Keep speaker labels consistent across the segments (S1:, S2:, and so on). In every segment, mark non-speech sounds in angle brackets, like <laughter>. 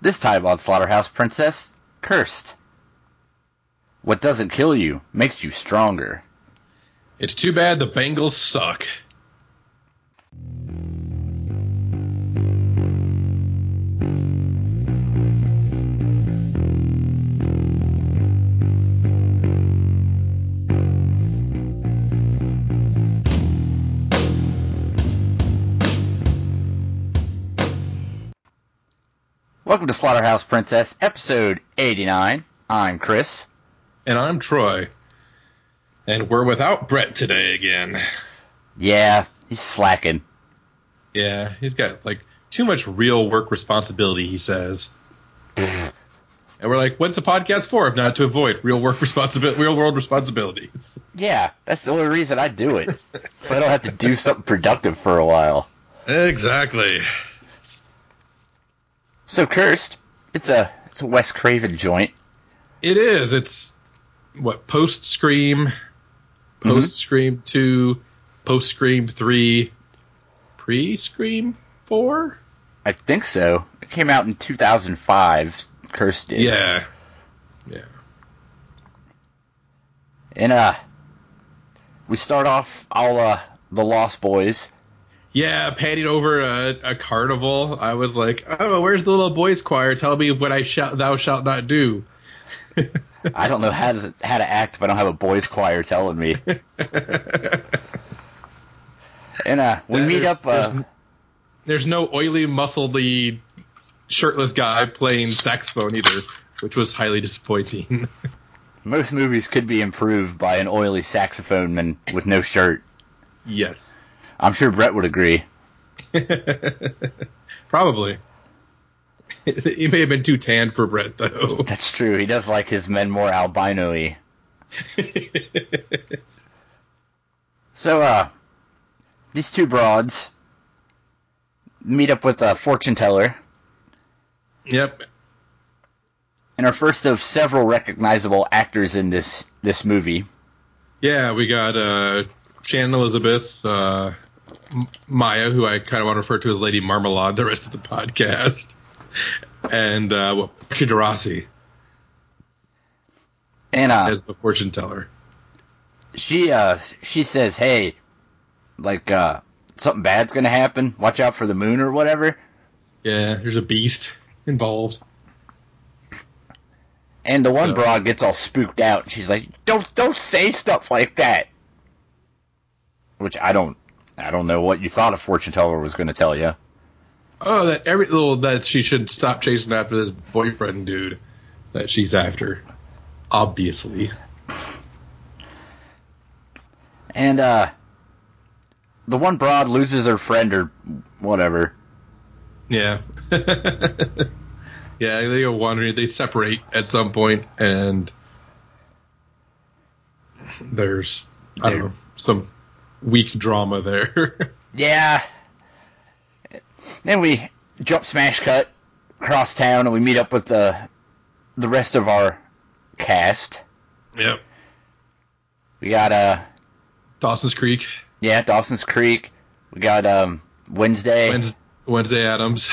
S1: This time on Slaughterhouse Princess, Cursed. What doesn't kill you makes you stronger.
S2: It's too bad the Bengals suck.
S1: Welcome to Slaughterhouse Princess, episode 89. I'm Chris.
S2: And I'm Troy. And we're without Brett today again.
S1: Yeah, he's slacking.
S2: Yeah, he's got like too much real work responsibility, he says. and we're like, what's a podcast for if not to avoid real work responsibility, real world responsibilities?
S1: Yeah, that's the only reason I do it. so I don't have to do something productive for a while.
S2: Exactly.
S1: So cursed. It's a it's a Wes Craven joint.
S2: It is. It's what post Scream, post Scream two, post Scream three, pre Scream four.
S1: I think so. It came out in 2005. Cursed did.
S2: Yeah, yeah.
S1: And uh, we start off all uh the Lost Boys.
S2: Yeah, panning over a, a carnival. I was like, "Oh, where's the little boys' choir? Tell me what I shall, thou shalt not do." <laughs>
S1: I don't know how to how to act if I don't have a boys' choir telling me. <laughs> and uh, we meet
S2: There's-
S1: up. Uh,
S2: There's, there's no oily, muscly, shirtless guy playing saxophone either, which was highly disappointing. <laughs>
S1: most movies could be improved by an oily saxophone man with no shirt.
S2: yes,
S1: I'm sure Brett would agree. <laughs>
S2: probably. he may have been too tanned for Brett, though.
S1: That's true. He does like his men more albino-y. <laughs> So, uh, these two broads meet up with a fortune teller,
S2: yep.
S1: and are first of several recognizable actors in this this movie.
S2: Yeah, we got uh, Shannon Elizabeth, uh, Maya, who I kind of want to refer to as Lady Marmalade the rest of the podcast, and uh, what, Portia de Rossi
S1: And uh,
S2: as the fortune teller.
S1: she uh she says, "Hey, like uh something bad's gonna happen. Watch out for the moon or whatever."
S2: Yeah, there's a beast involved.
S1: And the one
S2: So-
S1: broad gets all spooked out. and She's like, "Don't don't say stuff like that." Which I don't I don't know what you thought a fortune teller was going to tell you.
S2: Oh, that every little that she should stop chasing after this boyfriend dude that she's after. Obviously.
S1: And uh the one broad loses her friend or whatever.
S2: Yeah. <laughs> yeah, they go wandering. They separate at some point, and there's I don't know some weak drama there. <laughs>
S1: Yeah. Then we jump smash cut across town and we meet up with the the rest of our cast.
S2: yep.
S1: We got uh
S2: Dawson's Creek,
S1: yeah, Dawson's Creek. We got um Wednesday.
S2: Wednesday, Wednesday Addams.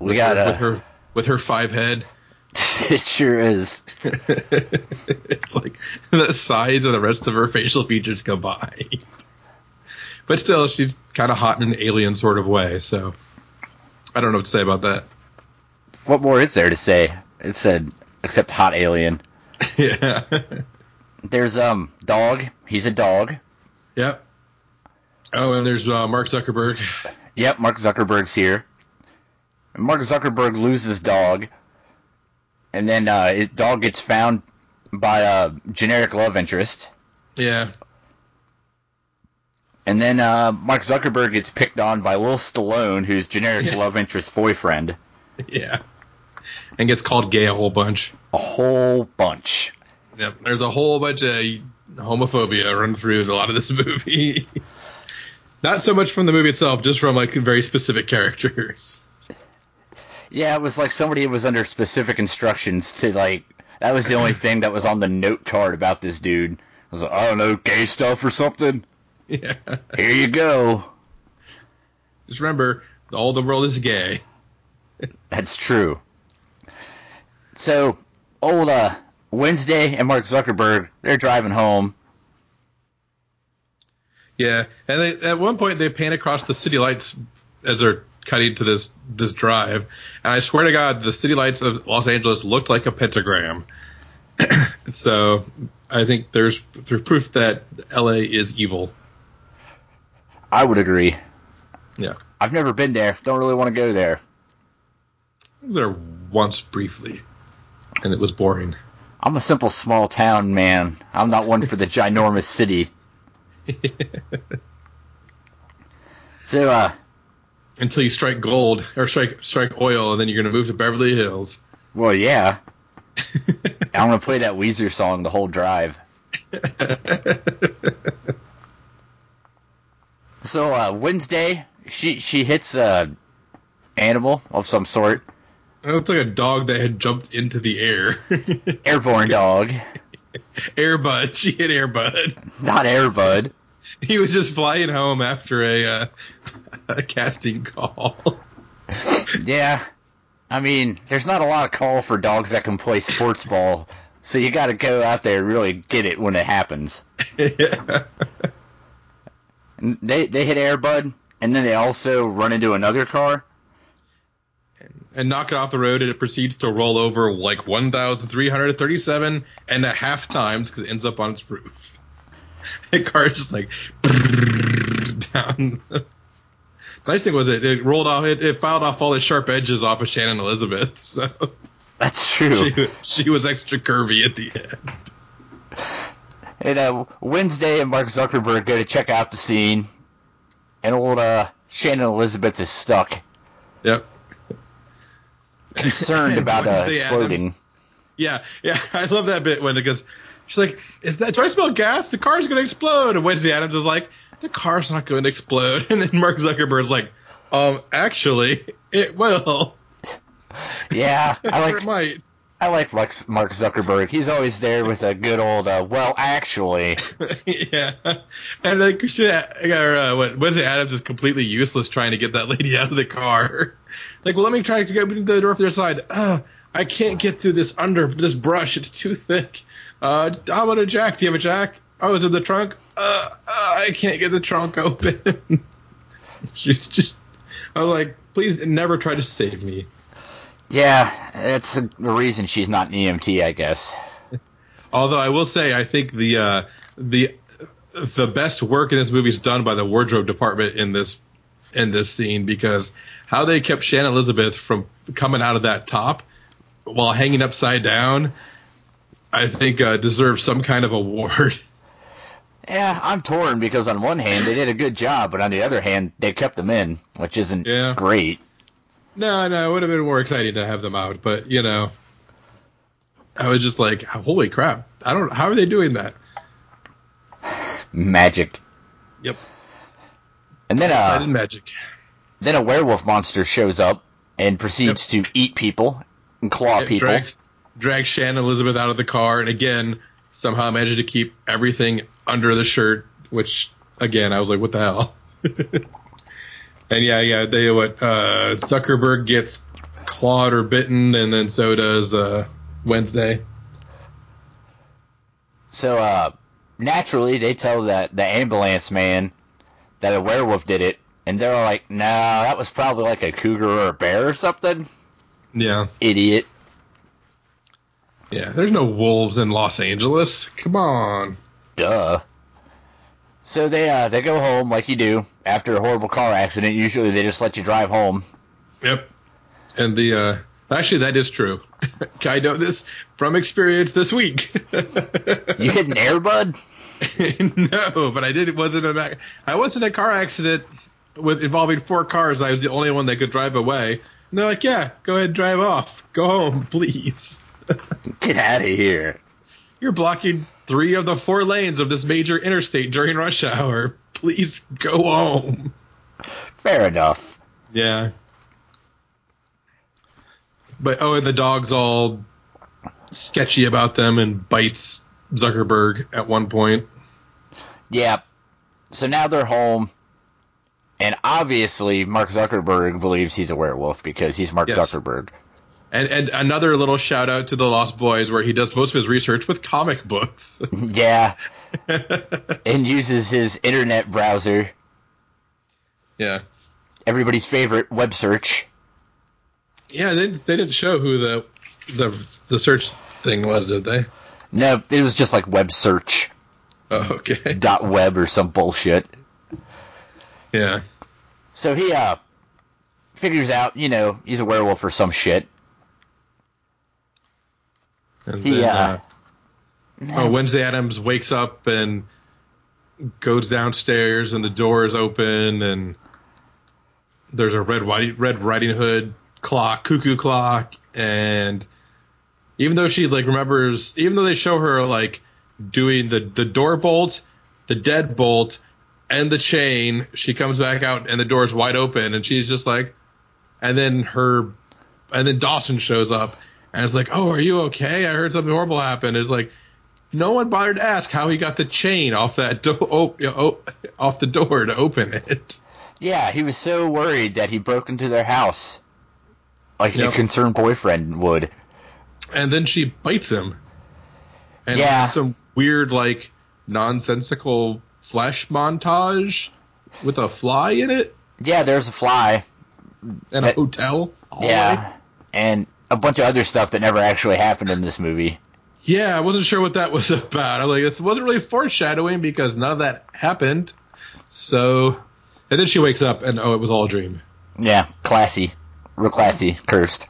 S1: we got
S2: her,
S1: uh
S2: with her with her five head. <laughs>
S1: it sure is. <laughs>
S2: it's like the size of the rest of her facial features combined. <laughs> But still, she's kind of hot in an alien sort of way. So I don't know what to say about that.
S1: What more is there to say? It said except hot alien.
S2: yeah.
S1: There's um dog. He's a dog.
S2: yep. Oh, and there's uh, Mark Zuckerberg.
S1: Yep, Mark Zuckerberg's here. Mark Zuckerberg loses dog, and then uh, his dog gets found by a generic love interest,
S2: Yeah.
S1: and then uh, Mark Zuckerberg gets picked on by Lil Stallone, who's generic
S2: Yeah.
S1: love interest boyfriend,
S2: Yeah. And gets called gay a whole bunch.
S1: a whole bunch.
S2: Yep. There's a whole bunch of homophobia run through a lot of this <laughs> movie. Not so much from the movie itself, just from like very specific characters.
S1: Yeah, it was like somebody was under specific instructions to like. That was the only <laughs> thing that was on the note card about this dude. I was like, I don't know, gay stuff or something.
S2: Yeah.
S1: Here you go.
S2: Just remember, all the world is gay. <laughs>
S1: That's true. So, old uh, Wednesday and Mark Zuckerberg, they're driving home.
S2: Yeah, and they, at one point they pan across the city lights as they're cutting to this this drive, and I swear to God, the city lights of Los Angeles looked like a pentagram. <clears throat> so I think there's there's proof that L.A. is evil.
S1: I would agree.
S2: Yeah,
S1: I've never been there. Don't really want to go there.
S2: There once briefly, and it was boring.
S1: I'm a simple small town man. I'm not one for the <laughs> ginormous city. <laughs> so, uh,
S2: Until you strike gold or strike strike oil, and then you're gonna move to Beverly Hills.
S1: well, yeah. <laughs> I'm gonna play that Weezer song the whole drive. <laughs> So, uh, Wednesday, she she hits a animal of some sort,
S2: It looked like a dog that had jumped into the air.
S1: airborne dog, <laughs>
S2: Airbud. She hit Airbud.
S1: not Airbud.
S2: He was just flying home after a uh, <laughs> a casting call.
S1: Yeah, I mean, there's not a lot of call for dogs that can play sports ball, so you got to go out there and really get it when it happens. <laughs> And they they hit Airbud, and then they also run into another car.
S2: and knock it off the road, and it proceeds to roll over like 1,337 and a half times because it ends up on its roof. <laughs> The car just like down. The <laughs> nice thing was it, it rolled off, it, it filed off all the sharp edges off of Shannon Elizabeth, <laughs> so
S1: That's true.
S2: she, she was extra curvy at the end.
S1: And uh, Wednesday and Mark Zuckerberg go to check out the scene, and old uh, Shannon Elizabeth is stuck,
S2: Yep.
S1: concerned about uh, exploding.
S2: Addams- Yeah, yeah, I love that bit when it goes. She's like, "Is that? Do I smell gas? The car's gonna explode." And Wednesday Addams is like, "The car's not going to explode." <laughs> And then Mark Zuckerberg's like, "Um, actually, it will.
S1: Yeah, I <laughs>
S2: Or it
S1: like
S2: might."
S1: I like Mark Mark Zuckerberg. He's always there with a good old uh, well, actually. <laughs>
S2: yeah, and then Christina, or uh, what Wednesday Addams is completely useless trying to get that lady out of the car. Like, well, let me try to get the door from the other side. Uh, I can't get through this under this brush; it's too thick. Uh, how about a jack? Do you have a jack? Oh, it's in the trunk. Uh, uh I can't get the trunk open. <laughs> She's just, I'm like, please never try to save me.
S1: Yeah, that's the reason she's not an EMT, I guess. <laughs>
S2: Although I will say, I think the uh, the the best work in this movie is done by the wardrobe department in this in this scene because how they kept Shannon Elizabeth from coming out of that top while hanging upside down, I think uh, deserves some kind of award. <laughs>
S1: Yeah, I'm torn because on one hand they did a good job, but on the other hand they kept them in, which isn't
S2: Yeah.
S1: great.
S2: no, no, it would have been more exciting to have them out, but you know, I was just like, holy crap! I don't. How are they doing that?
S1: Magic.
S2: Yep,
S1: And then uh,
S2: magic.
S1: then a werewolf monster shows up and proceeds to eat people and claw people.
S2: drags, drags Shannon Elizabeth out of the car, and again somehow managed to keep everything under the shirt. Which again, I was like, what the hell? <laughs> and yeah, yeah, they what uh, Zuckerberg gets clawed or bitten, and then so does uh, Wednesday.
S1: So uh, naturally they tell that the ambulance man that a werewolf did it, and they're like, "No, that was probably like a cougar or a bear or something."
S2: Yeah,
S1: Idiot.
S2: Yeah. There's no wolves in Los Angeles. Come on.
S1: Duh. So they uh they go home like you do after a horrible car accident. Usually they just let you drive home.
S2: Yep. And the uh, actually that is true. <laughs> I know this from experience this week. <laughs>
S1: You hit an airbud? <laughs>
S2: no, but I did. It wasn't an. I was in a car accident with involving four cars. I was the only one that could drive away. And they're like, "Yeah, go ahead, and drive off. Go home, please. <laughs>
S1: Get out of here.
S2: You're blocking three of the four lanes of this major interstate during rush hour. Please go home."
S1: Fair enough.
S2: Yeah. But oh, and the dog's all sketchy about them and bites Zuckerberg at one point.
S1: Yeah. So now they're home. And obviously, Mark Zuckerberg believes he's a werewolf because he's Mark
S2: Yes.
S1: Zuckerberg.
S2: And and another little shout out to the Lost Boys where he does most of his research with comic books. <laughs>
S1: Yeah. and uses his internet browser,
S2: yeah.
S1: everybody's favorite web search.
S2: Yeah, they they didn't show who the the the search thing was, did they?
S1: No, it was just like web search
S2: Oh, okay. <laughs>
S1: dot web or some bullshit.
S2: Yeah.
S1: So he uh figures out, you know, he's a werewolf or some shit.
S2: And
S1: He,
S2: then,
S1: uh,
S2: uh, oh, Wednesday Addams wakes up and goes downstairs, and the door is open, and there's a red white Red Riding Hood clock, cuckoo clock, and even though she like remembers, even though they show her like doing the the door bolt, the dead bolt, and the chain, she comes back out and the door is wide open, and she's just like, and then her, and then Dawson shows up, and it's like, oh, are you okay? I heard something horrible happen. It's like. No one bothered to ask how he got the chain off that do- oh, oh, off the door to open it.
S1: Yeah, he was so worried that he broke into their house. Like
S2: Yep.
S1: a concerned boyfriend would.
S2: and then she bites him. And
S1: Yeah.
S2: some weird, like, nonsensical flash montage with a fly in it
S1: Yeah, there's a fly.
S2: and a
S1: That-
S2: hotel. hallway.
S1: Yeah. And a bunch of other stuff that never actually happened in this movie.
S2: Yeah, I wasn't sure what that was <laughs> about. I'm like, this wasn't really foreshadowing because none of that happened. So, and then she wakes up and oh, it was all a dream.
S1: Yeah, classy. Real classy. Cursed.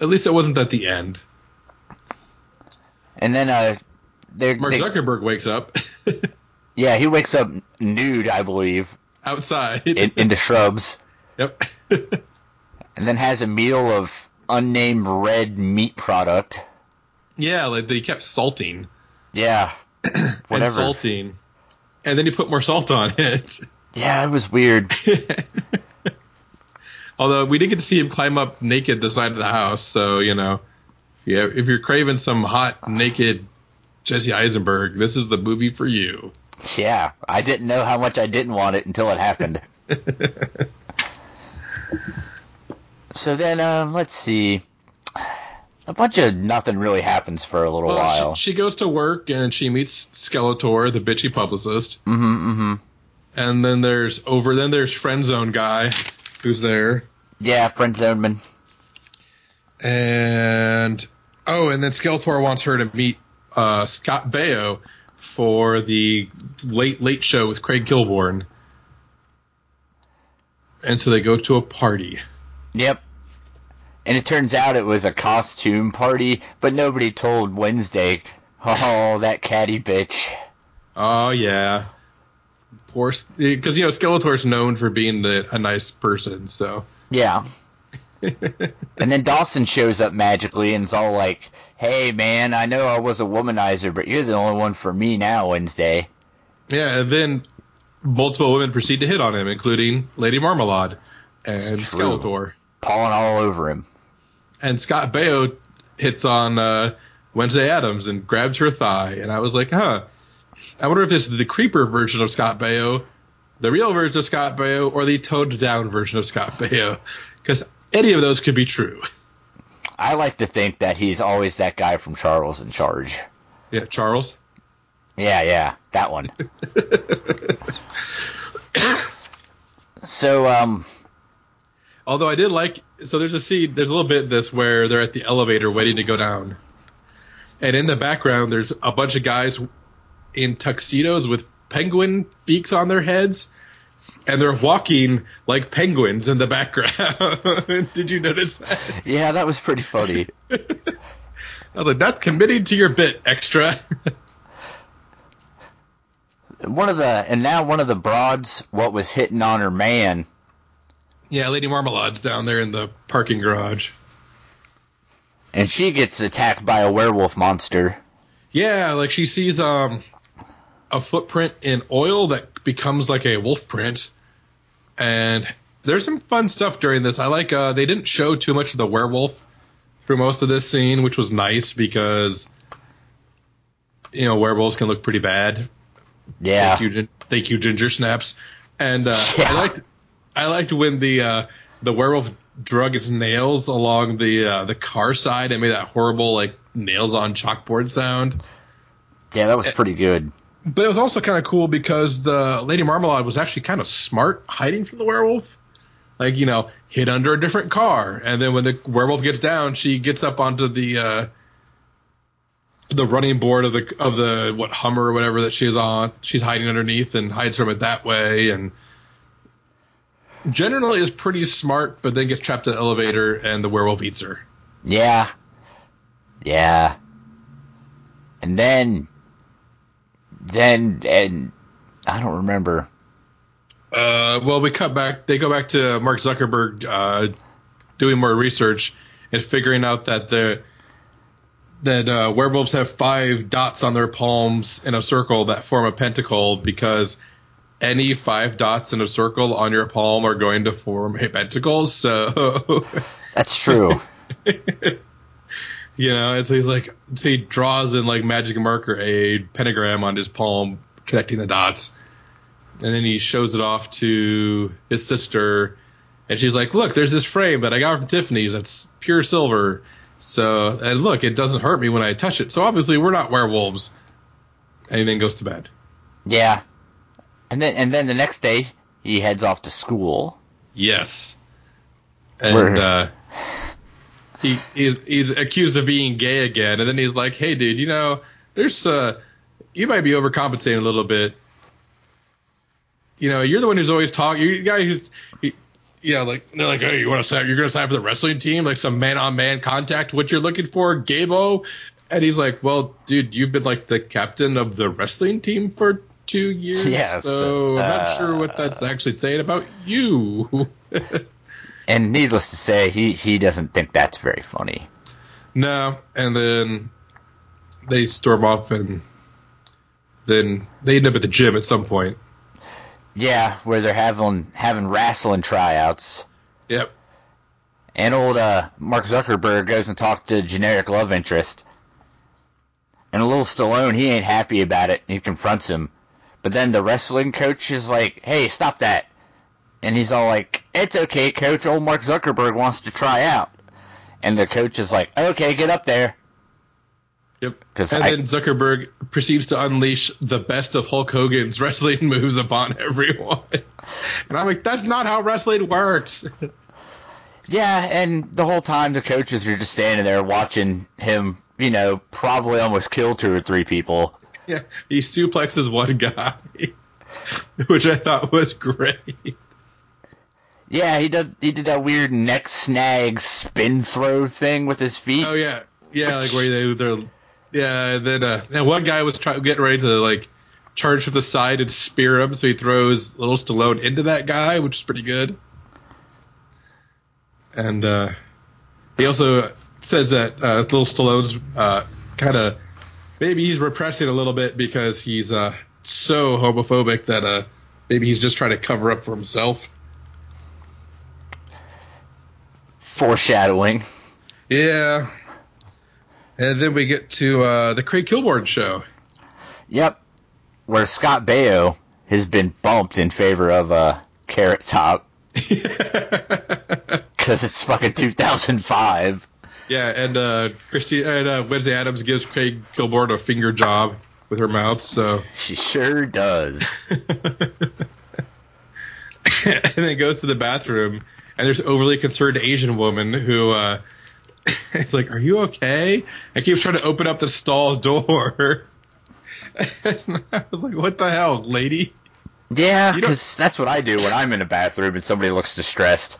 S2: At least it wasn't at the end.
S1: And then, uh,
S2: Mark
S1: they-
S2: Zuckerberg wakes up <laughs>
S1: yeah, he wakes up nude, I believe,
S2: outside.
S1: in, into shrubs, <laughs>
S2: yep.
S1: and then has a meal of unnamed red meat product.
S2: yeah, like they kept salting.
S1: Yeah. <clears throat> Whatever.
S2: and salting. And then you put more salt on it.
S1: Yeah, it was weird. <laughs>
S2: Although we did get to see him climb up naked the side of the house, so you know, yeah, if you're craving some hot naked Jesse Eisenberg, this is the movie for you.
S1: Yeah, I didn't know how much I didn't want it until it happened. <laughs> so then, um, let's see. A bunch of nothing really happens for a little
S2: Well,
S1: while.
S2: she, she goes to work and she meets Skeletor, the bitchy publicist,
S1: mm-hmm, mm-hmm.
S2: and then there's over. Then there's friend zone guy, who's there,
S1: Yeah, friend zone man.
S2: and oh, and then Skeletor wants her to meet uh, Scott Baio for the late late show with Craig Kilborn. And so they go to a party.
S1: Yep. And it turns out it was a costume party, but nobody told Wednesday. Oh, that catty bitch.
S2: Oh yeah, poor because you know Skeletor's known for being the, a nice person. So
S1: Yeah. <laughs> and then Dawson shows up magically and is all like, "Hey, man, I know I was a womanizer, but you're the only one for me now, Wednesday."
S2: yeah, and then multiple women proceed to hit on him, including Lady Marmalade and Skeletor.
S1: Pawing all over him.
S2: And Scott Baio hits on uh, Wednesday Addams and grabs her thigh, and I was like, huh. I wonder if this is the creeper version of Scott Baio, the real version of Scott Baio, or the toned down version of Scott Baio, because any of those could be true.
S1: I like to think that he's always that guy from Charles in Charge.
S2: Yeah, Charles.
S1: Yeah, yeah, that one. <laughs> so, um,
S2: Although I did like, so there's a scene, there's a little bit in this where they're at the elevator waiting to go down. And in the background, there's a bunch of guys in tuxedos with penguin beaks on their heads. And they're walking like penguins in the background. <laughs> did you notice that?
S1: yeah, that was pretty funny. <laughs>
S2: I was like, that's committing to your bit, extra.
S1: one of the, and now one of the broads, what was hitting on her man,
S2: yeah, Lady Marmalade's down there in the parking garage.
S1: and she gets attacked by a werewolf monster.
S2: Yeah, like she sees um a footprint in oil that becomes like a wolf print. And there's some fun stuff during this. I like uh they didn't show too much of the werewolf through most of this scene, which was nice because you know, werewolves can look pretty bad.
S1: Yeah.
S2: Thank you, thank you, Ginger Snaps. And uh,
S1: Yeah.
S2: I like I liked when the uh, the werewolf drug his nails along the uh, the car side and made that horrible like nails on chalkboard sound.
S1: Yeah, that was pretty good.
S2: But it was also kind of cool because the Lady Marmalade was actually kind of smart hiding from the werewolf. Like, you know, hid under a different car. And then when the werewolf gets down, she gets up onto the uh, the running board of the of the what Hummer or whatever that she's on. She's hiding underneath and hides from it that way and generally is pretty smart, but then gets trapped in the elevator and the werewolf eats her.
S1: Yeah. Yeah. And then then and I don't remember.
S2: Uh, well, we cut back. They go back to Mark Zuckerberg uh, doing more research and figuring out that the that uh, werewolves have five dots on their palms in a circle that form a pentacle because any five dots in a circle on your palm are going to form a pentacle. So <laughs>
S1: That's true. <laughs>
S2: you know, and so he's like, so he draws in like magic marker a pentagram on his palm, connecting the dots, and then he shows it off to his sister, and she's like, "Look, there's this frame that I got from Tiffany's. That's pure silver. So, and look, it doesn't hurt me when I touch it. So obviously, we're not werewolves." And then goes to bed.
S1: yeah. And then and then the next day he heads off to school.
S2: Yes. And uh, he he's, he's accused of being gay again, and then he's like, "Hey, dude, you know, there's uh, you might be overcompensating a little bit. You know, you're the one who's always talking. You're the guy who's, he, you know, like they're like, hey, you want to sign? You're going to sign for the wrestling team, like some man-on-man contact. What you're looking for, Gabo?" And he's like, "Well, dude, you've been like the captain of the wrestling team for." Two years,
S1: Yes,
S2: so I'm not sure what
S1: uh,
S2: that's actually saying about you. <laughs>
S1: And needless to say, he, he doesn't think that's very funny.
S2: No, and then they storm off, and then they end up at the gym at some point.
S1: Yeah, where they're having having wrestling tryouts.
S2: Yep.
S1: And old uh, Mark Zuckerberg goes and talks to generic love interest. And a little Stallone, he ain't happy about it. He confronts him. But then the wrestling coach is like, hey, stop that. And he's all like, it's okay, coach. Old Mark Zuckerberg wants to try out. And the coach is like, okay, get up there.
S2: Yep. And
S1: I-
S2: then Zuckerberg proceeds to unleash the best of Hulk Hogan's <laughs> wrestling moves upon everyone. <laughs> And I'm like, that's not how wrestling works. <laughs>
S1: Yeah, and the whole time the coaches are just standing there watching him, you know, probably almost kill two or three people.
S2: Yeah, <laughs> he suplexes one guy, <laughs> which I thought was great.
S1: Yeah, he did. He did that weird neck snag spin throw thing with his feet.
S2: Oh yeah, yeah, like where they they're yeah. And then uh, and one guy was trying getting ready to like charge to the side and spear him, so he throws little Stallone into that guy, which is pretty good. And uh, he also says that uh, little Stallone's uh, kind of maybe he's repressing a little bit because he's uh, so homophobic that uh, maybe he's just trying to cover up for himself.
S1: Foreshadowing.
S2: Yeah. And then we get to uh, the Craig Kilborn show.
S1: Yep. Where Scott Baio has been bumped in favor of uh, Carrot Top <laughs> <laughs> because it's fucking 2005.
S2: Yeah, and uh, Christy and uh, Wednesday Addams gives Craig Kilborn a finger job with her mouth. So, <laughs>
S1: She sure does. <laughs>
S2: and then goes to the bathroom, and there's an overly concerned Asian woman who uh, <laughs> it's like, "Are you okay?" And keeps trying to open up the stall door. and I was like, "What the hell, lady?"
S1: Yeah, because that's what I do when I'm in a bathroom and somebody looks distressed.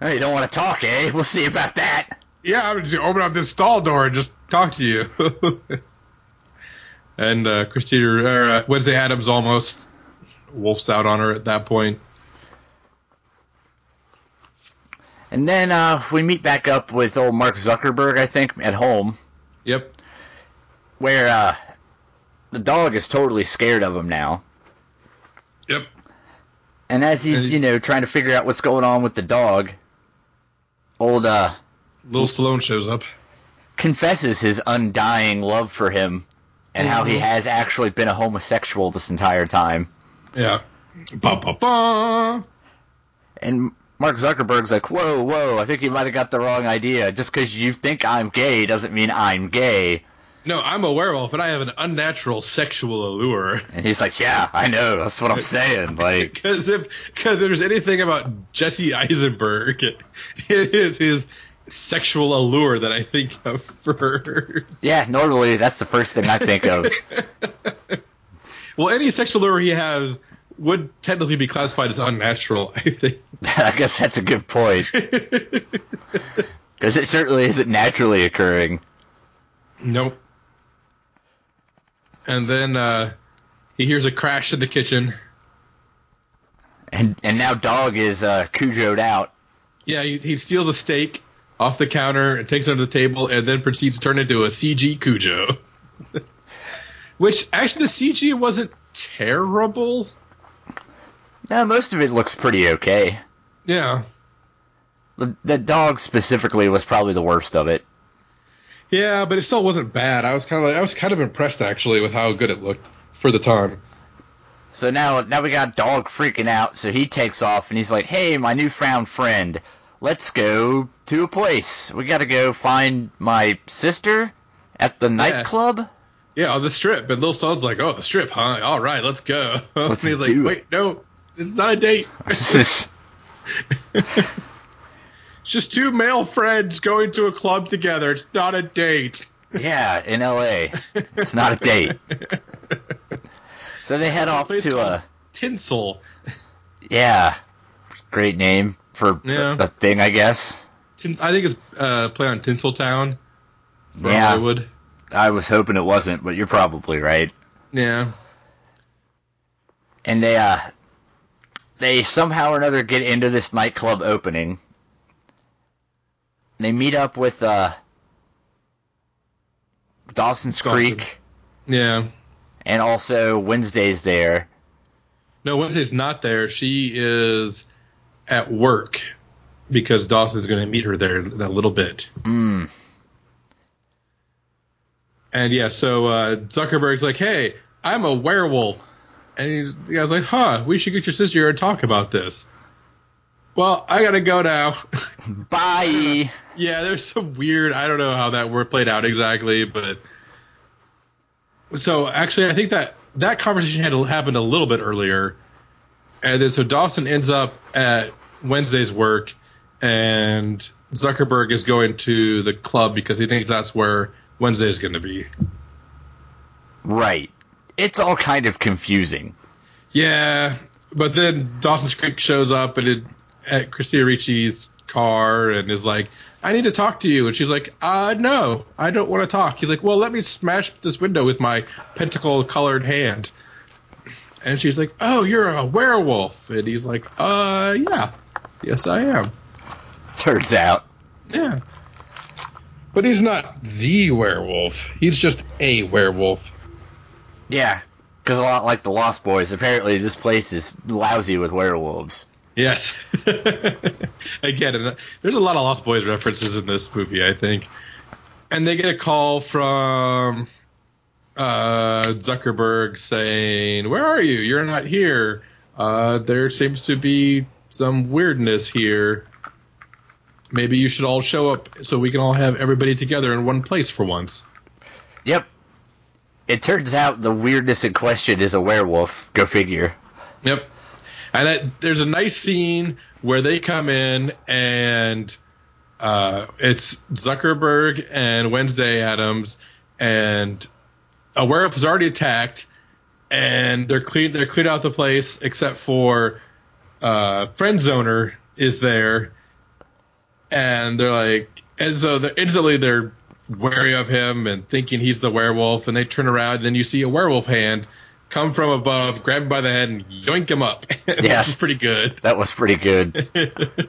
S1: Oh, you don't want to talk, eh? We'll see about that.
S2: yeah, I'm just gonna open up this stall door and just talk to you. <laughs> and uh, Christina or uh, Wednesday Addams almost wolfs out on her at that point.
S1: And then uh, we meet back up with old Mark Zuckerberg, I think, at home,
S2: Yep.
S1: where uh, the dog is totally scared of him now.
S2: Yep.
S1: And as he's,
S2: And-
S1: you know, trying to figure out what's going on with the dog, old uh,
S2: Little Stallone shows up.
S1: confesses his undying love for him and how he
S2: Mhm.
S1: has actually been a homosexual this entire time.
S2: Yeah. Ba ba ba.
S1: And Mark Zuckerberg's like, whoa, whoa, I think you might have got the wrong idea. Just because you think I'm gay doesn't mean I'm gay.
S2: No, I'm a werewolf, and I have an unnatural sexual allure.
S1: And he's like, yeah, I know. That's what I'm <laughs> saying. Like, <laughs>
S2: Because if because there's anything about Jesse Eisenberg, it, <laughs> it is his sexual allure that I think of first.
S1: yeah, normally that's the first thing I think of.
S2: Well, any sexual allure he has would technically be classified as unnatural. I think.
S1: I guess that's a good point. Because it certainly isn't naturally occurring.
S2: nope. And then uh, he hears a crash in the kitchen.
S1: And and now Dog is uh, Cujo'd out.
S2: Yeah, he, he steals a steak off the counter and takes it under the table, and then proceeds to turn it into a CG Cujo. <laughs> Which actually, the CG wasn't terrible.
S1: Now, most of it looks pretty okay.
S2: Yeah,
S1: The, the dog specifically was probably the worst of it.
S2: Yeah, but it still wasn't bad. I was kind of like, I was kind of impressed actually with how good it looked for the time.
S1: So now, now we got Dog freaking out. So he takes off and he's like, "Hey, my newfound friend, let's go to a place. We got to go find my sister at the nightclub."
S2: Yeah, on the strip. And Lil Stone's like, "Oh, the strip, huh? All right, let's go." <laughs>
S1: Let's
S2: and he's like,
S1: it.
S2: "Wait, no, this is not a date. <laughs> <laughs> It's just two male friends going to a club together. It's not a date."
S1: yeah, in L.A. <laughs> It's not a date. So they head off to a
S2: Tinsel.
S1: yeah, great name for
S2: Yeah.
S1: a thing, I guess.
S2: I think it's uh, play on Tinseltown.
S1: Yeah.
S2: Hollywood.
S1: I was hoping it wasn't, but you're probably right.
S2: Yeah.
S1: and they uh they somehow or another get into this nightclub opening. They meet up with uh Dawson's
S2: Dawson.
S1: Creek
S2: Yeah.
S1: and also Wednesday's there.
S2: No, Wednesday's not there. She is at work because Dawson's going to meet her there in a little bit.
S1: Mm.
S2: And yeah, so uh, Zuckerberg's like, "Hey, I'm a werewolf," and he's, the guy's like, "Huh? We should get your sister here and talk about this." Well, I gotta go now. <laughs>
S1: Bye.
S2: Yeah, there's some weird. I don't know how that word played out exactly, but so actually, I think that that conversation had happened a little bit earlier, and then so Dawson ends up at Wednesday's work, and Zuckerberg is going to the club because he thinks that's where Wednesday's going to be.
S1: right. It's all kind of confusing.
S2: Yeah, but then Dawson's Creek shows up and it, at Christina Ricci's car and is like, "I need to talk to you," and she's like, "Uh, no, I don't want to talk." He's like, "Well, let me smash this window with my pentacle-colored hand," and she's like, "Oh, you're a werewolf," and he's like, "Uh, yeah, yes, I am."
S1: Turns out.
S2: Yeah. But he's not the werewolf. He's just a werewolf.
S1: Yeah. Because a lot like the Lost Boys, apparently this place is lousy with werewolves.
S2: Yes. <laughs> Again, and there's a lot of Lost Boys references in this movie, I think. And they get a call from uh, Zuckerberg saying, Where are you? You're not here. Uh, there seems to be some weirdness here. Maybe you should all show up so we can all have everybody together in one place for once.
S1: Yep. It turns out the weirdness in question is a werewolf. Go figure.
S2: Yep. And that, there's a nice scene where they come in and uh, it's Zuckerberg and Wednesday Addams and a werewolf has already attacked and they're clean they're cleared out the place except for uh, friend zoner is there. And they're like and so they're, instantly they're wary of him and thinking he's the werewolf and they turn around and then you see a werewolf hand come from above grab him by the head and yoink him up <laughs>
S1: Yeah.
S2: which is pretty good
S1: That was pretty good. <laughs>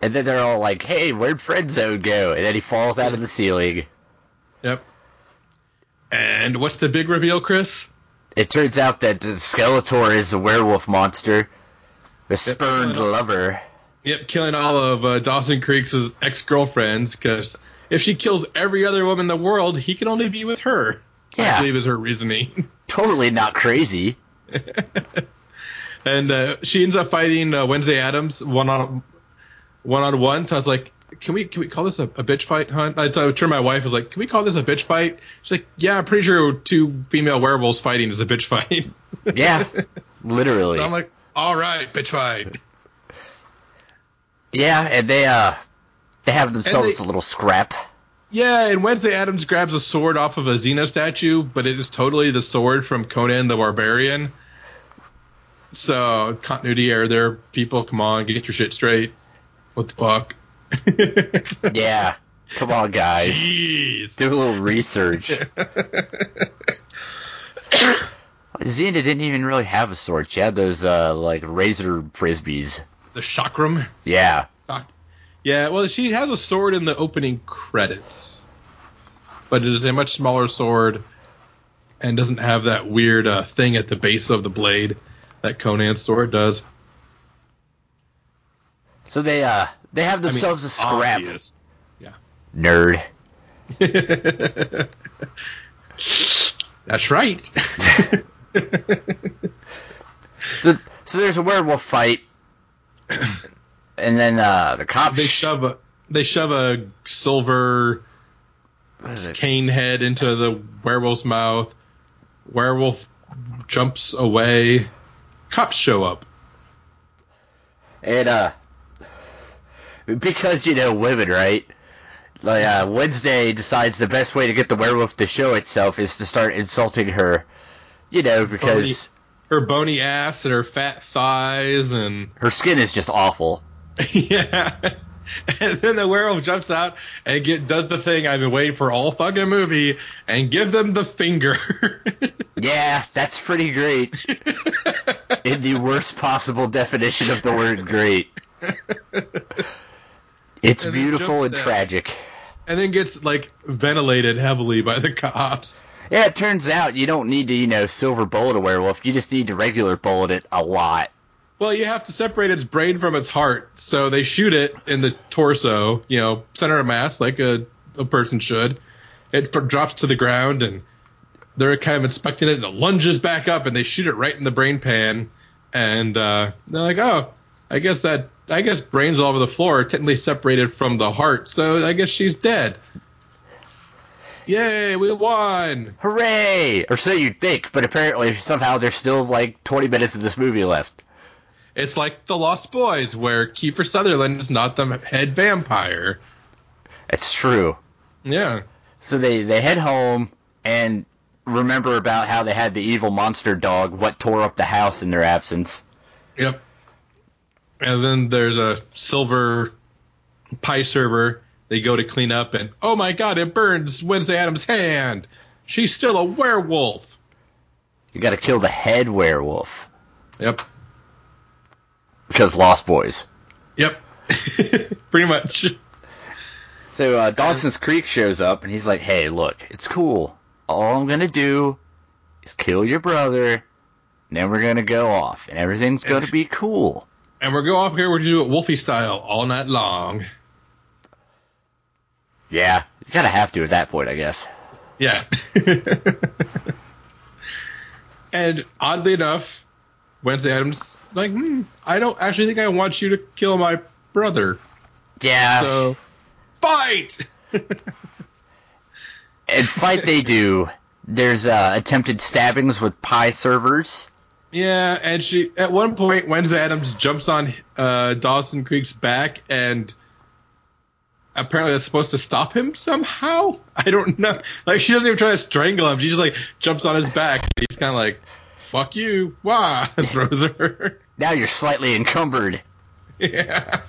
S1: and then they're all like, hey, where'd Friend Zone go? And then he falls out of the ceiling.
S2: yep and what's the big reveal chris
S1: It turns out that Skeletor is a werewolf monster. The spurned
S2: Yep.
S1: lover.
S2: Yep, killing all of uh, Dawson Creek's ex girlfriends because if she kills every other woman in the world, he can only be with her.
S1: Yeah.
S2: I believe is her reasoning. <laughs>
S1: Totally not crazy.
S2: and uh, she ends up fighting uh, Wednesday Addams one on one on one. So I was like, "Can we can we call this a, a bitch fight, hunt?" I, I turned my wife. I was like, "Can we call this a bitch fight?" She's like, "Yeah, I'm pretty sure two female werewolves fighting is a bitch fight." <laughs>
S1: Yeah, literally.
S2: so I'm like, "All right, bitch fight."
S1: yeah, and they uh they have themselves
S2: they-
S1: a little scrap.
S2: Yeah, and Wednesday Addams grabs a sword off of a Xena statue, but it is totally the sword from Conan the Barbarian. So continuity error there, people. Come on, get your shit straight. What the fuck? <laughs>
S1: Yeah, come on, guys,
S2: Jeez.
S1: do a little research. <laughs> Xena didn't even really have a sword. She had those uh like razor frisbees.
S2: The chakram.
S1: Yeah,
S2: Yeah, well, she has a sword in the opening credits, but it is a much smaller sword and doesn't have that weird uh, thing at the base of the blade that Conan's sword does.
S1: so they uh they have
S2: I mean,
S1: themselves a scrap.
S2: obvious.
S1: Nerd. <laughs>
S2: That's right. <laughs>
S1: So, so there's a werewolf fight, <clears throat> and then uh, the cops.
S2: they shove a they shove a silver
S1: what is it?
S2: cane head into the werewolf's mouth. Werewolf jumps away. Cops show up.
S1: And uh, because you know women, right? Like uh, Wednesday decides the best way to get the werewolf to show itself is to start insulting her. You know, because
S2: Her bony ass and her fat thighs and
S1: her skin is just awful. <laughs>
S2: yeah. And then the werewolf jumps out and get does the thing I've been waiting for all fucking movie and give them the finger. <laughs>
S1: Yeah, that's pretty great. In the worst possible definition of the word great. It's
S2: And
S1: beautiful and
S2: down.
S1: tragic.
S2: and then gets like ventilated heavily by the cops.
S1: Yeah, it turns out you don't need to, you know, silver bullet a werewolf. You just need to regular bullet it a lot.
S2: Well, you have to separate its brain from its heart, so they shoot it in the torso, you know, center of mass, like a, a person should. It drops to the ground, and they're kind of inspecting it, and it lunges back up, and they shoot it right in the brain pan, and uh, they're like, "Oh, I guess that, I guess brains all over the floor are technically separated from the heart, so I guess she's dead." Yay, we won!
S1: Hooray! Or so you'd think, but apparently somehow there's still like 20 minutes of this movie left.
S2: It's like The Lost Boys, where Kiefer Sutherland is not the head vampire.
S1: It's true.
S2: Yeah.
S1: So they, they head home and remember about how they had the evil monster dog, what tore up the house in their absence.
S2: Yep. And then there's a silver pie server. They go to clean up, and oh my god, it burns Wednesday Addams' hand. She's still a werewolf.
S1: You gotta kill the head werewolf.
S2: Yep.
S1: Because Lost Boys.
S2: Yep. <laughs> Pretty much.
S1: So uh, Dawson's Creek shows up and he's like, "Hey, look, it's cool. All I'm gonna do is kill your brother, and then we're gonna go off, and everything's gonna be cool."
S2: And we're going off here. We're to do it Wolfie style all night long.
S1: Yeah, you gotta have to at that point, I guess.
S2: Yeah. <laughs> and oddly enough, Wednesday Addams like, hmm, I don't actually think I want you to kill my brother.
S1: Yeah,
S2: So fight. <laughs>
S1: and fight they do. There's uh, attempted stabbings with pie servers.
S2: Yeah, and she at one point Wednesday Addams jumps on uh, Dawson Creek's back, and apparently that's supposed to stop him somehow. <laughs> I don't know. Like she doesn't even try to strangle him; she just like jumps on his back. He's kind of like, "Fuck you!" Why? <laughs> throws her.
S1: Now you're slightly encumbered. <laughs>
S2: yeah.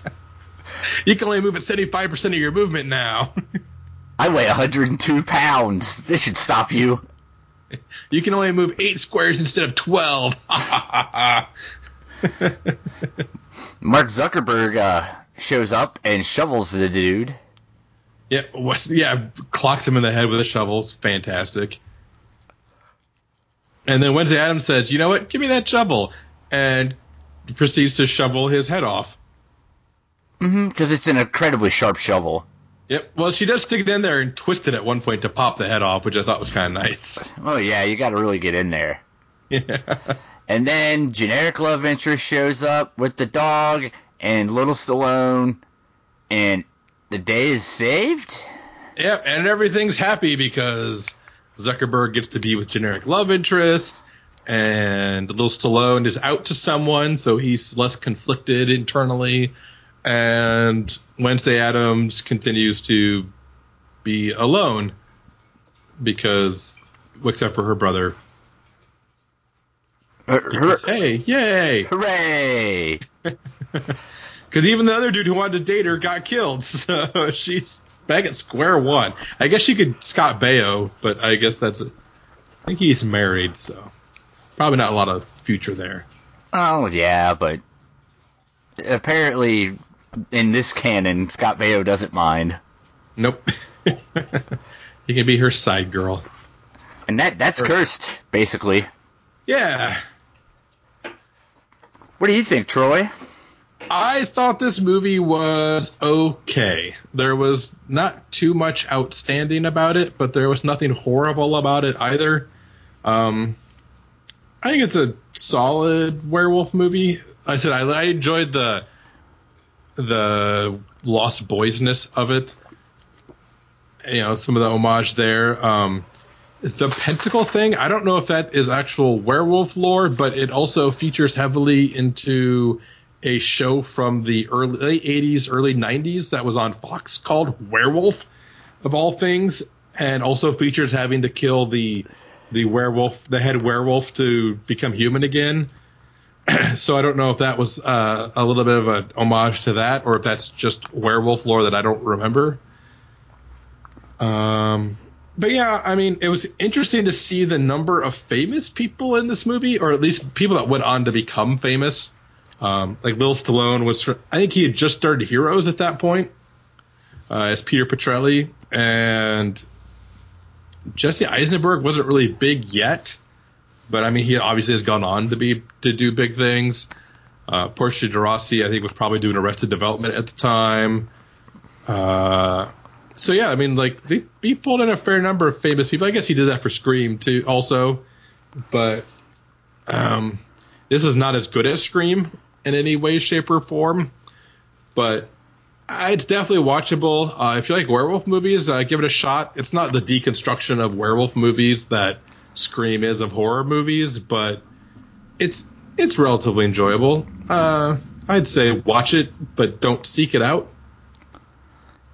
S2: You can only move at seventy five percent of your movement now.
S1: I weigh 102 pounds. This should stop you.
S2: you can only move eight squares instead of twelve. <laughs>
S1: Mark Zuckerberg uh, shows up and shovels the dude.
S2: Yeah, yeah, clocks him in the head with a shovel. It's fantastic. And then Wednesday Addams says, "You know what? Give me that shovel," and proceeds to shovel his head off. Mm-hmm.
S1: Because it's an incredibly sharp shovel.
S2: Yep. Well, she does stick it in there and twist it at one point to pop the head off, which I thought was kind of nice. <laughs>
S1: Oh, yeah, you gotta really get in there.
S2: Yeah.
S1: And then generic love interest shows up with the dog and little Stallone, and the day is saved.
S2: Yep, and everything's happy because Zuckerberg gets to be with generic love interest, and little Stallone is out to someone, so he's less conflicted internally, and Wednesday Addams continues to be alone because, except for her brother. Uh, because, hey, yay!
S1: Hooray! <laughs>
S2: Because even the other dude who wanted to date her got killed, <laughs> so she's back at square one. I guess she could Scott Baio, but I guess that's. A, I think he's married, so probably not a lot of future there.
S1: Oh yeah, but apparently in this canon, Scott Baio doesn't mind.
S2: Nope. <laughs> he can be her side girl.
S1: And that that's or, cursed, basically.
S2: Yeah.
S1: What do you think, Troy?
S2: I thought this movie was okay. There was not too much outstanding about it, but there was nothing horrible about it either. Um, I think it's a solid werewolf movie. I said I, I enjoyed the the Lost Boysness of it. You know, some of the homage there. Um, the pentacle thing, I don't know if that is actual werewolf lore, but it also features heavily into a show from the early late 80s, early 90s that was on Fox called Werewolf, of all things, and also features having to kill the the werewolf, the head werewolf, to become human again. <clears throat> so I don't know if that was uh, a little bit of a homage to that, or if that's just werewolf lore that I don't remember. Um, but yeah, I mean, it was interesting to see the number of famous people in this movie, or at least people that went on to become famous. Um, like Lil Stallone was, I think he had just started Heroes at that point uh, as Peter Petrelli, and Jesse Eisenberg wasn't really big yet, but I mean he obviously has gone on to be to do big things. Uh, Portia de Rossi, I think, was probably doing Arrested Development at the time. Uh, so yeah, I mean, like they, he pulled in a fair number of famous people. I guess he did that for Scream too, also. But um, this is not as good as Scream in any way, shape, or form. But it's definitely watchable. Uh, if you like werewolf movies, uh, give it a shot. It's not the deconstruction of werewolf movies that Scream is of horror movies, but it's it's relatively enjoyable. Uh, I'd say watch it, but don't seek it out.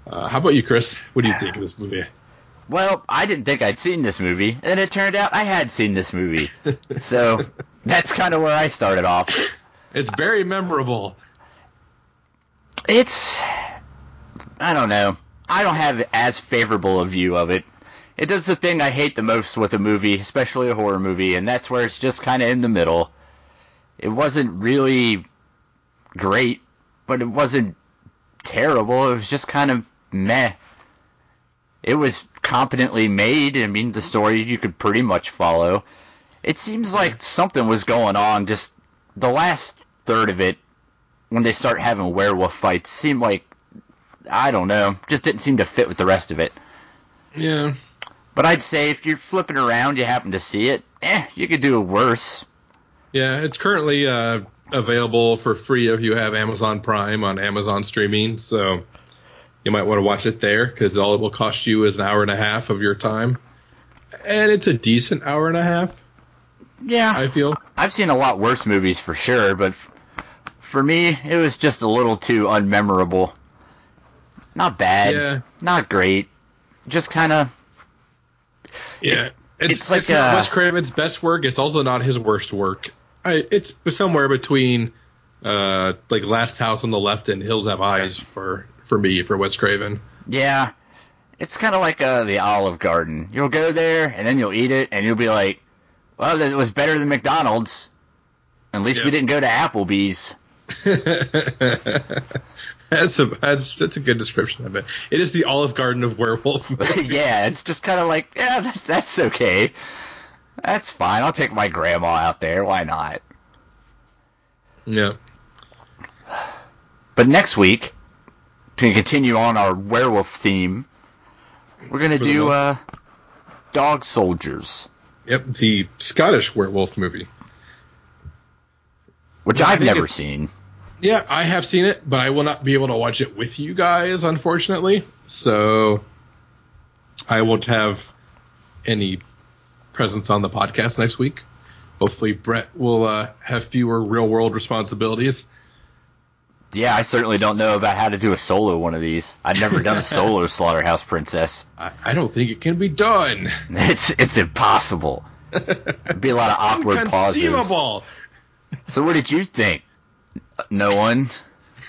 S2: Uh, how about you, Chris? What do you think of this movie?
S1: Well, I didn't think I'd seen this movie, and it turned out I had seen this movie. so <laughs> that's kind of where I started off.
S2: It's very memorable.
S1: It's I don't know. I don't have as favorable a view of it. It does the thing I hate the most with a movie, especially a horror movie, and that's where it's just kind of in the middle. It wasn't really great, but it wasn't terrible. It was just kind of meh. It was competently made. I mean, the story you could pretty much follow. It seems like something was going on. Just the last third of it, when they start having werewolf fights, seemed like I don't know, just didn't seem to fit with the rest of it.
S2: Yeah.
S1: But I'd say if you're flipping around, you happen to see it, eh, you could do it worse.
S2: Yeah, it's currently uh, available for free if you have Amazon Prime on Amazon streaming. So you might want to watch it there because all it will cost you is an hour and a half of your time, and it's a decent hour and a half.
S1: Yeah,
S2: I feel
S1: I've seen a lot worse movies for sure, but for me, it was just a little too unmemorable. Not bad. Yeah. Not great. Just kind of.
S2: Yeah. It, it's, it's, like it's not uh, Wes Craven's best work. It's also not his worst work. I, it's somewhere between uh, like Last House on the Left and Hills Have Eyes for for me for Wes Craven.
S1: Yeah, it's kind of like uh, the Olive Garden. You'll go there and then you'll eat it and you'll be like, "Well, it was better than McDonald's. At least yep. we didn't go to Applebee's." <laughs>
S2: that's a that's, that's a good description of it. It is the Olive Garden of werewolf. <laughs>
S1: yeah, it's just kind of like yeah, that's that's okay. That's fine. I'll take my grandma out there. Why not?
S2: Yeah.
S1: But next week, to continue on our werewolf theme, we're gonna do uh, Dog Soldiers.
S2: Yep, the Scottish werewolf movie.
S1: which I've never seen.
S2: Yeah, I have seen it, but I will not be able to watch it with you guys, unfortunately. So I won't have any presence on the podcast next week. Hopefully, Brett will uh, have fewer real world responsibilities.
S1: Yeah, I certainly don't know about how to do a solo one of these. I've never done a <laughs> solo Slaughterhouse Princess.
S2: I, I don't think it can be done. <laughs>
S1: It's it's impossible. It'd be a lot of awkward pauses. So, what did you think? No one.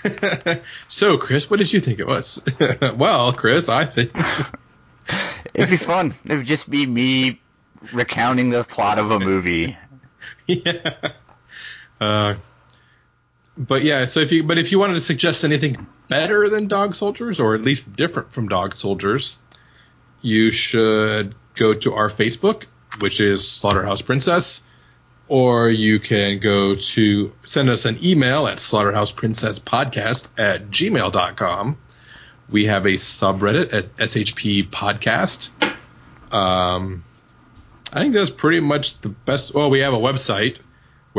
S1: <laughs>
S2: So, Chris, what did you think it was? well, Chris, I think
S1: It'd be fun. It would just be me recounting the plot of a movie.
S2: yeah. Uh, but yeah, so if you but if you wanted to suggest anything better than Dog Soldiers, or at least different from Dog Soldiers, you should go to our Facebook, which is Slaughterhouse Princess, or you can go to send us an email at slaughterhouseprincesspodcast at gmail.com. We have a subreddit at SHP Podcast. Um, I think that's pretty much the best. Well, we have a website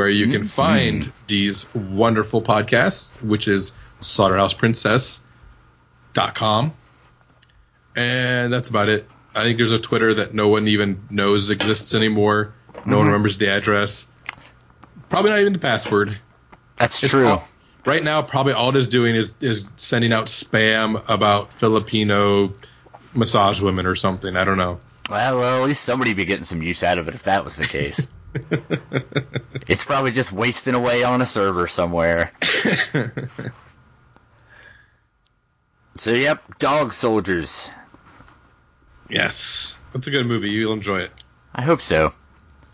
S2: where you can mm-hmm. find these wonderful podcasts, which is slaughterhouseprincess.com. And that's about it. I think there's a Twitter that no one even knows exists anymore. No one mm-hmm. remembers the address. Probably not even the password.
S1: That's
S2: It's
S1: true.
S2: all- right now, probably all it is doing is, is sending out spam about Filipino massage women or something. I don't know.
S1: Well, well, at least somebody would be getting some use out of it if that was the case. <laughs> <laughs> it's probably just wasting away on a server somewhere. <laughs> so, yep, Dog Soldiers.
S2: Yes. That's a good movie. You'll enjoy it.
S1: I hope so.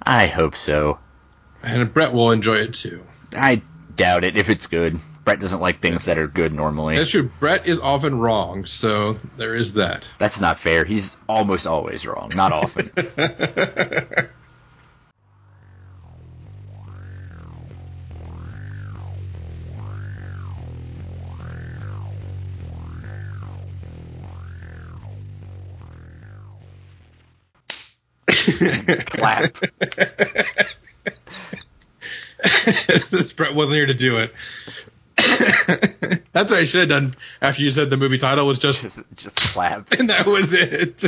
S1: I hope so.
S2: And Brett will enjoy it too.
S1: I doubt it if it's good. Brett doesn't like things that are good normally.
S2: That's true. Brett is often wrong, so there is that.
S1: That's not fair. He's almost always wrong. Not often. <laughs> Clap. <laughs>
S2: Since Brett wasn't here to do it. <laughs> That's what I should have done after you said the movie title was just,
S1: Just, just clap. <laughs>
S2: and that was it.